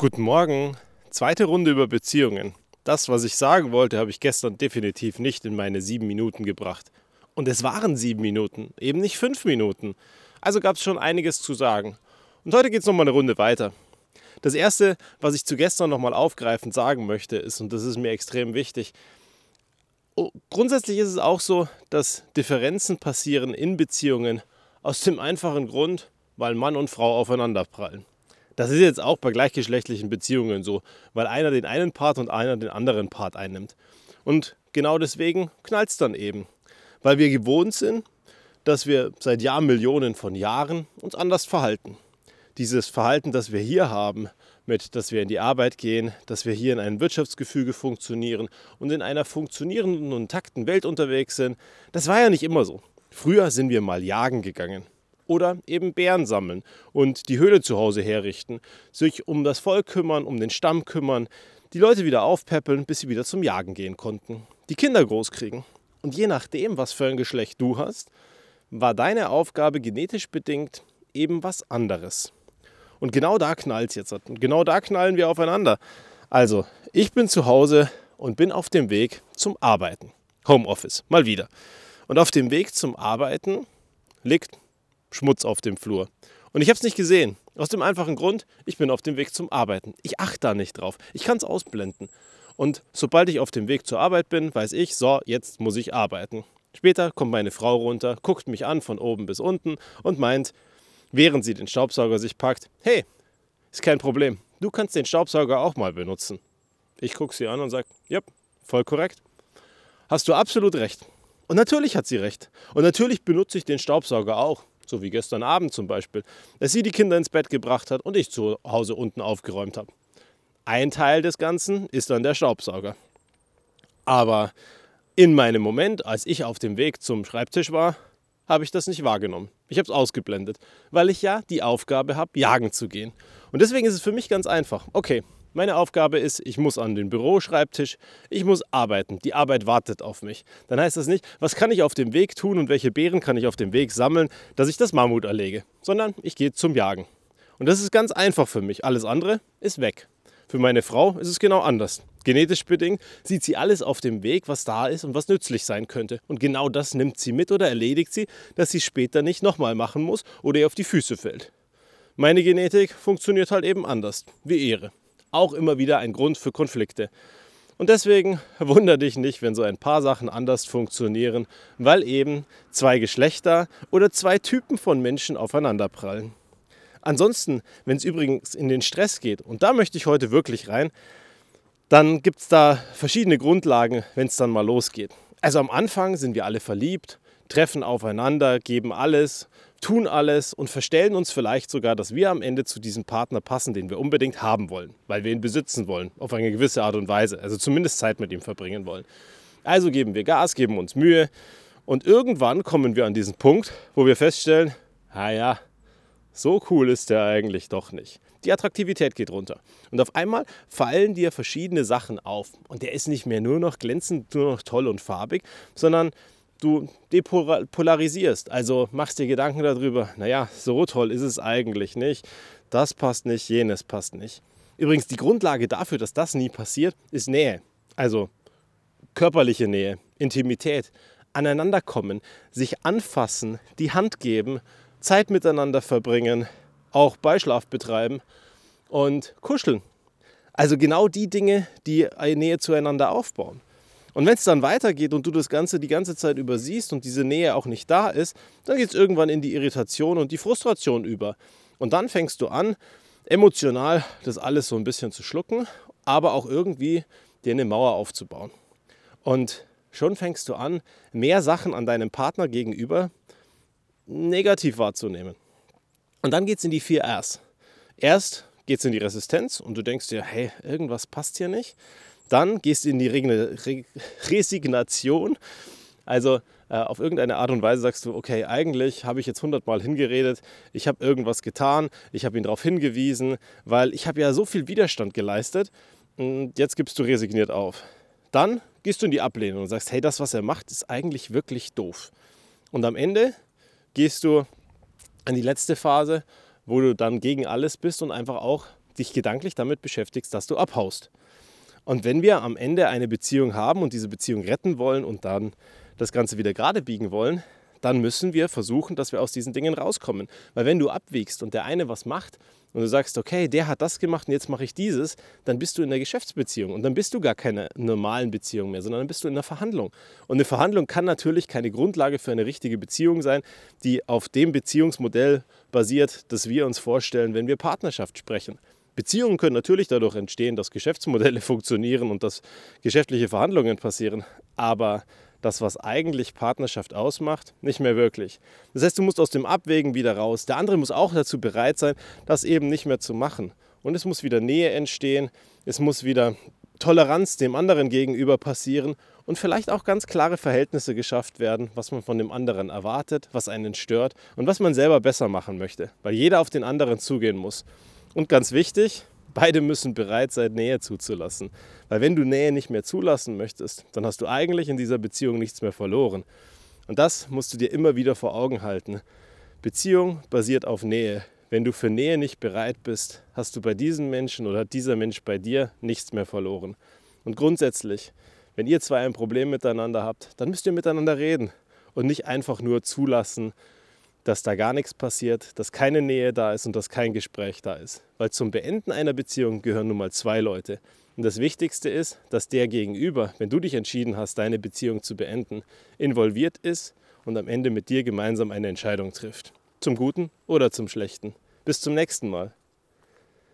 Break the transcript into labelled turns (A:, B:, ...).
A: Guten Morgen. Zweite Runde über Beziehungen. Das, was ich sagen wollte, habe ich gestern definitiv nicht in meine sieben Minuten gebracht. Und es waren sieben Minuten, eben nicht fünf Minuten. Also gab es schon einiges zu sagen. Und heute geht es nochmal eine Runde weiter. Das Erste, was ich zu gestern nochmal aufgreifend sagen möchte, ist, und das ist mir extrem wichtig, oh, grundsätzlich ist es auch so, dass Differenzen passieren in Beziehungen aus dem einfachen Grund, weil Mann und Frau aufeinanderprallen. Das ist jetzt auch bei gleichgeschlechtlichen Beziehungen so, weil einer den einen Part und einer den anderen Part einnimmt. Und genau deswegen knallt es dann eben. Weil wir gewohnt sind, dass wir seit Jahrmillionen von Jahren uns anders verhalten. Dieses Verhalten, das wir hier haben, mit dass wir in die Arbeit gehen, dass wir hier in einem Wirtschaftsgefüge funktionieren und in einer funktionierenden und takten Welt unterwegs sind, das war ja nicht immer so. Früher sind wir mal jagen gegangen oder eben Bären sammeln und die Höhle zu Hause herrichten, sich um das Volk kümmern, um den Stamm kümmern, die Leute wieder aufpäppeln, bis sie wieder zum Jagen gehen konnten, die Kinder groß kriegen. Und je nachdem, was für ein Geschlecht du hast, war deine Aufgabe genetisch bedingt eben was anderes. Und genau da knallt es jetzt. Und genau da knallen wir aufeinander. Also, ich bin zu Hause und bin auf dem Weg zum Arbeiten. Homeoffice, mal wieder. Und auf dem Weg zum Arbeiten liegt Schmutz auf dem Flur. Und ich habe es nicht gesehen. Aus dem einfachen Grund, ich bin auf dem Weg zum Arbeiten. Ich achte da nicht drauf. Ich kann es ausblenden. Und sobald ich auf dem Weg zur Arbeit bin, weiß ich, so, jetzt muss ich arbeiten. Später kommt meine Frau runter, guckt mich an von oben bis unten und meint, während sie den Staubsauger sich packt, hey, ist kein Problem, du kannst den Staubsauger auch mal benutzen. Ich gucke sie an und sage, ja, voll korrekt. Hast du absolut recht. Und natürlich hat sie recht. Und natürlich benutze ich den Staubsauger auch so wie gestern Abend zum Beispiel, dass sie die Kinder ins Bett gebracht hat und ich zu Hause unten aufgeräumt habe. Ein Teil des Ganzen ist dann der Staubsauger. Aber in meinem Moment, als ich auf dem Weg zum Schreibtisch war, habe ich das nicht wahrgenommen. Ich habe es ausgeblendet, weil ich ja die Aufgabe habe, jagen zu gehen. Und deswegen ist es für mich ganz einfach. Okay, meine Aufgabe ist, ich muss an den Büroschreibtisch, ich muss arbeiten. Die Arbeit wartet auf mich. Dann heißt das nicht, was kann ich auf dem Weg tun und welche Beeren kann ich auf dem Weg sammeln, dass ich das Mammut erlege, sondern ich gehe zum Jagen. Und das ist ganz einfach für mich. Alles andere ist weg. Für meine Frau ist es genau anders. Genetisch bedingt sieht sie alles auf dem Weg, was da ist und was nützlich sein könnte. Und genau das nimmt sie mit oder erledigt sie, dass sie später nicht nochmal machen muss oder ihr auf die Füße fällt. Meine Genetik funktioniert halt eben anders, wie Ehre auch immer wieder ein Grund für Konflikte. Und deswegen wundere dich nicht, wenn so ein paar Sachen anders funktionieren, weil eben zwei Geschlechter oder zwei Typen von Menschen aufeinanderprallen. Ansonsten, wenn es übrigens in den Stress geht, und da möchte ich heute wirklich rein, dann gibt es da verschiedene Grundlagen, wenn es dann mal losgeht. Also am Anfang sind wir alle verliebt, treffen aufeinander, geben alles, tun alles und verstellen uns vielleicht sogar, dass wir am Ende zu diesem Partner passen, den wir unbedingt haben wollen, weil wir ihn besitzen wollen, auf eine gewisse Art und Weise, also zumindest Zeit mit ihm verbringen wollen. Also geben wir Gas, geben uns Mühe und irgendwann kommen wir an diesen Punkt, wo wir feststellen, naja, so cool ist der eigentlich doch nicht. Die Attraktivität geht runter. Und auf einmal fallen dir verschiedene Sachen auf. Und der ist nicht mehr nur noch glänzend, nur noch toll und farbig, sondern du depolarisierst. Also machst dir Gedanken darüber, naja, so toll ist es eigentlich nicht. Das passt nicht, jenes passt nicht. Übrigens, die Grundlage dafür, dass das nie passiert, ist Nähe. Also körperliche Nähe, Intimität, aneinanderkommen, sich anfassen, die Hand geben, Zeit miteinander verbringen, auch Beischlaf betreiben und kuscheln. Also genau die Dinge, die Nähe zueinander aufbauen. Und wenn es dann weitergeht und du das Ganze die ganze Zeit übersiehst und diese Nähe auch nicht da ist, dann geht es irgendwann in die Irritation und die Frustration über. Und dann fängst du an, emotional das alles so ein bisschen zu schlucken, aber auch irgendwie dir eine Mauer aufzubauen. Und schon fängst du an, mehr Sachen an deinem Partner gegenüber negativ wahrzunehmen. Und dann geht es in die vier Rs. Erst geht es in die Resistenz und du denkst dir, hey, irgendwas passt hier nicht. Dann gehst du in die Re Resignation. Also äh, auf irgendeine Art und Weise sagst du, okay, eigentlich habe ich jetzt hundertmal hingeredet, ich habe irgendwas getan, ich habe ihn darauf hingewiesen, weil ich habe ja so viel Widerstand geleistet und jetzt gibst du resigniert auf. Dann gehst du in die Ablehnung und sagst, hey, das, was er macht, ist eigentlich wirklich doof. Und am Ende gehst du in die letzte Phase, wo du dann gegen alles bist und einfach auch dich gedanklich damit beschäftigst, dass du abhaust. Und wenn wir am Ende eine Beziehung haben und diese Beziehung retten wollen und dann das Ganze wieder gerade biegen wollen, dann müssen wir versuchen, dass wir aus diesen Dingen rauskommen. Weil wenn du abwiegst und der eine was macht und du sagst, okay, der hat das gemacht und jetzt mache ich dieses, dann bist du in der Geschäftsbeziehung und dann bist du gar keine normalen Beziehung mehr, sondern dann bist du in einer Verhandlung. Und eine Verhandlung kann natürlich keine Grundlage für eine richtige Beziehung sein, die auf dem Beziehungsmodell basiert, das wir uns vorstellen, wenn wir Partnerschaft sprechen. Beziehungen können natürlich dadurch entstehen, dass Geschäftsmodelle funktionieren und dass geschäftliche Verhandlungen passieren, aber das, was eigentlich Partnerschaft ausmacht, nicht mehr wirklich. Das heißt, du musst aus dem Abwägen wieder raus. Der andere muss auch dazu bereit sein, das eben nicht mehr zu machen. Und es muss wieder Nähe entstehen, es muss wieder Toleranz dem anderen gegenüber passieren und vielleicht auch ganz klare Verhältnisse geschafft werden, was man von dem anderen erwartet, was einen stört und was man selber besser machen möchte, weil jeder auf den anderen zugehen muss. Und ganz wichtig, Beide müssen bereit sein, Nähe zuzulassen. Weil wenn du Nähe nicht mehr zulassen möchtest, dann hast du eigentlich in dieser Beziehung nichts mehr verloren. Und das musst du dir immer wieder vor Augen halten. Beziehung basiert auf Nähe. Wenn du für Nähe nicht bereit bist, hast du bei diesem Menschen oder hat dieser Mensch bei dir nichts mehr verloren. Und grundsätzlich, wenn ihr zwei ein Problem miteinander habt, dann müsst ihr miteinander reden und nicht einfach nur zulassen, dass da gar nichts passiert, dass keine Nähe da ist und dass kein Gespräch da ist. Weil zum Beenden einer Beziehung gehören nun mal zwei Leute. Und das Wichtigste ist, dass der Gegenüber, wenn du dich entschieden hast, deine Beziehung zu beenden, involviert ist und am Ende mit dir gemeinsam eine Entscheidung trifft. Zum Guten oder zum Schlechten. Bis zum nächsten Mal.